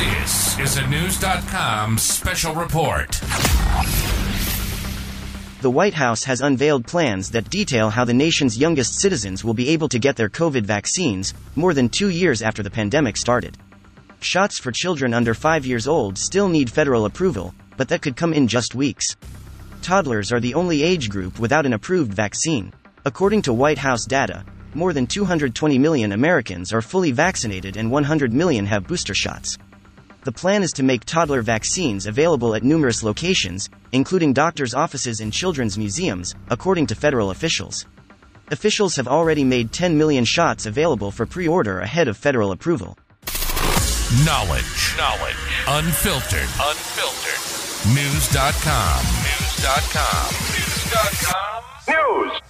This is a Knewz.com special report. The White House has unveiled plans that detail how the nation's youngest citizens will be able to get their COVID vaccines, more than two years after the pandemic started. Shots for children under five years old still need federal approval, but that could come in just weeks. Toddlers are the only age group without an approved vaccine. According to White House data, more than 220 million Americans are fully vaccinated and 100 million have booster shots. The plan is to make toddler vaccines available at numerous locations, including doctors' offices and children's museums, according to federal officials. Officials have already made 10 million shots available for pre order ahead of federal approval. Knowledge. Knowledge. Unfiltered. Unfiltered. Knewz.com. Knewz.com. Knewz.com. Knewz.